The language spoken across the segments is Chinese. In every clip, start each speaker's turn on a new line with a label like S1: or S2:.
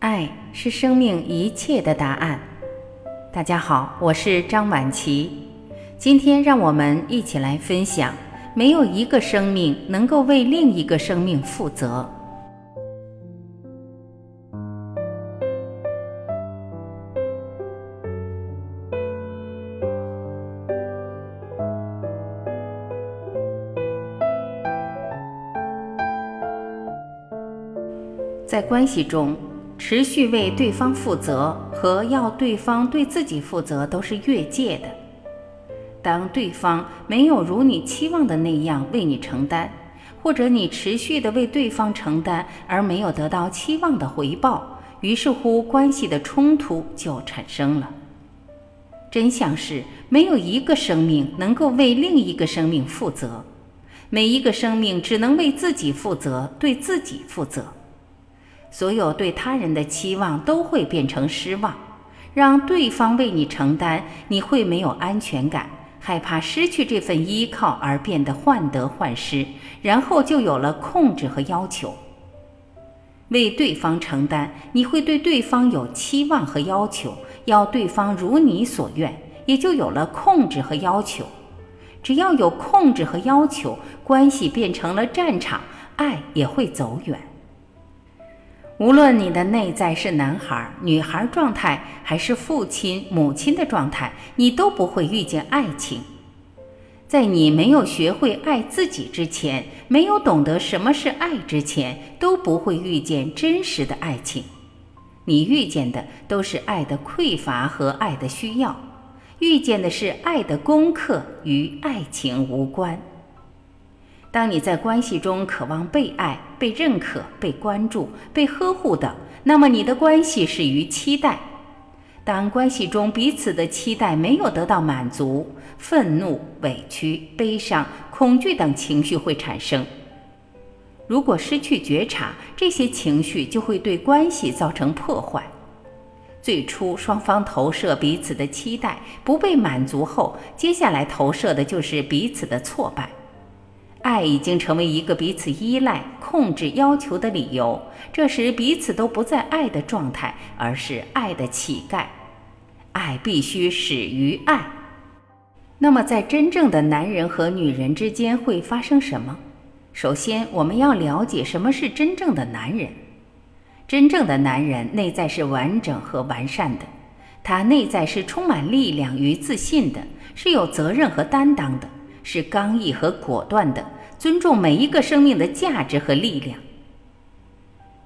S1: 爱是生命一切的答案。大家好，我是张晚琪。今天让我们一起来分享：没有一个生命能够为另一个生命负责。在关系中，持续为对方负责和要对方对自己负责都是越界的。当对方没有如你期望的那样为你承担，或者你持续的为对方承担而没有得到期望的回报，于是乎关系的冲突就产生了。真相是，没有一个生命能够为另一个生命负责，每一个生命只能为自己负责，对自己负责。所有对他人的期望都会变成失望，让对方为你承担，你会没有安全感，害怕失去这份依靠而变得患得患失，然后就有了控制和要求。为对方承担，你会对对方有期望和要求，要对方如你所愿，也就有了控制和要求。只要有控制和要求，关系变成了战场，爱也会走远。无论你的内在是男孩、女孩状态，还是父亲、母亲的状态，你都不会遇见爱情。在你没有学会爱自己之前，没有懂得什么是爱之前，都不会遇见真实的爱情。你遇见的都是爱的匮乏和爱的需要，遇见的是爱的功课，与爱情无关。当你在关系中渴望被爱、被认可、被关注、被呵护的，那么你的关系始于期待。当关系中彼此的期待没有得到满足，愤怒、委屈、悲伤、恐惧等情绪会产生。如果失去觉察，这些情绪就会对关系造成破坏。最初双方投射彼此的期待不被满足后，接下来投射的就是彼此的挫败。爱已经成为一个彼此依赖、控制、要求的理由。这时，彼此都不在爱的状态，而是爱的乞丐。爱必须始于爱。那么，在真正的男人和女人之间会发生什么？首先，我们要了解什么是真正的男人。真正的男人内在是完整和完善的，他内在是充满力量与自信的，是有责任和担当的。是刚毅和果断的，尊重每一个生命的价值和力量。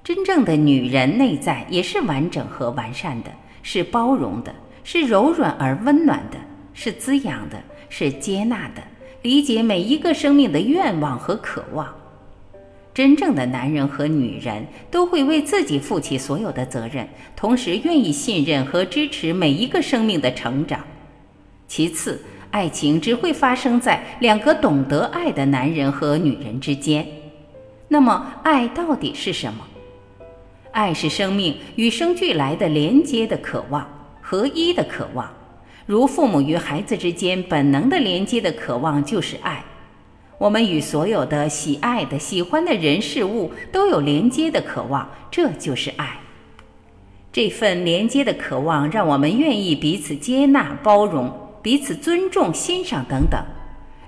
S1: 真正的女人内在也是完整和完善的，是包容的，是柔软而温暖的，是滋养的，是接纳的，理解每一个生命的愿望和渴望。真正的男人和女人都会为自己负起所有的责任，同时愿意信任和支持每一个生命的成长。其次。爱情只会发生在两个懂得爱的男人和女人之间。那么，爱到底是什么？爱是生命与生俱来的连接的渴望，合一的渴望，如父母与孩子之间本能的连接的渴望就是爱。我们与所有的喜爱的、喜欢的人事物都有连接的渴望，这就是爱。这份连接的渴望让我们愿意彼此接纳、包容。彼此尊重、欣赏等等，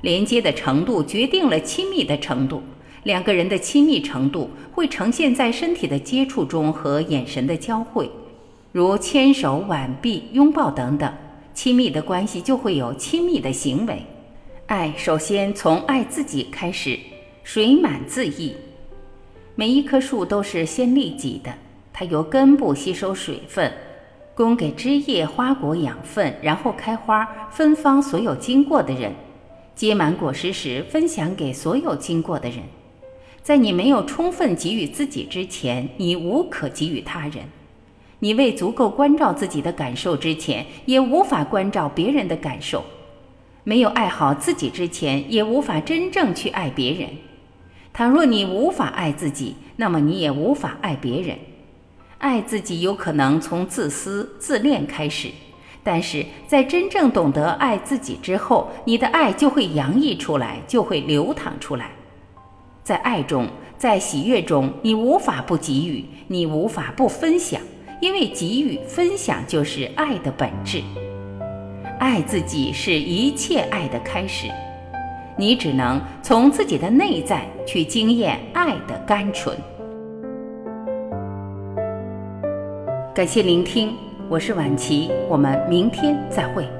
S1: 连接的程度决定了亲密的程度。两个人的亲密程度会呈现在身体的接触中和眼神的交汇，如牵手、挽臂、拥抱等等。亲密的关系就会有亲密的行为。爱首先从爱自己开始，水满自溢。每一棵树都是先利己的，它由根部吸收水分。供给枝叶、花果养分，然后开花，芬芳所有经过的人。结满果实时，分享给所有经过的人。在你没有充分给予自己之前，你无可给予他人；你未足够关照自己的感受之前，也无法关照别人的感受。没有爱好自己之前，也无法真正去爱别人。倘若你无法爱自己，那么你也无法爱别人。爱自己有可能从自私自恋开始。但是在真正懂得爱自己之后你的爱就会洋溢出来就会流淌出来。在爱中在喜悦中你无法不给予你无法不分享因为给予分享就是爱的本质。爱自己是一切爱的开始。你只能从自己的内在去经验爱的单纯感谢聆听，我是晚琪，我们明天再会。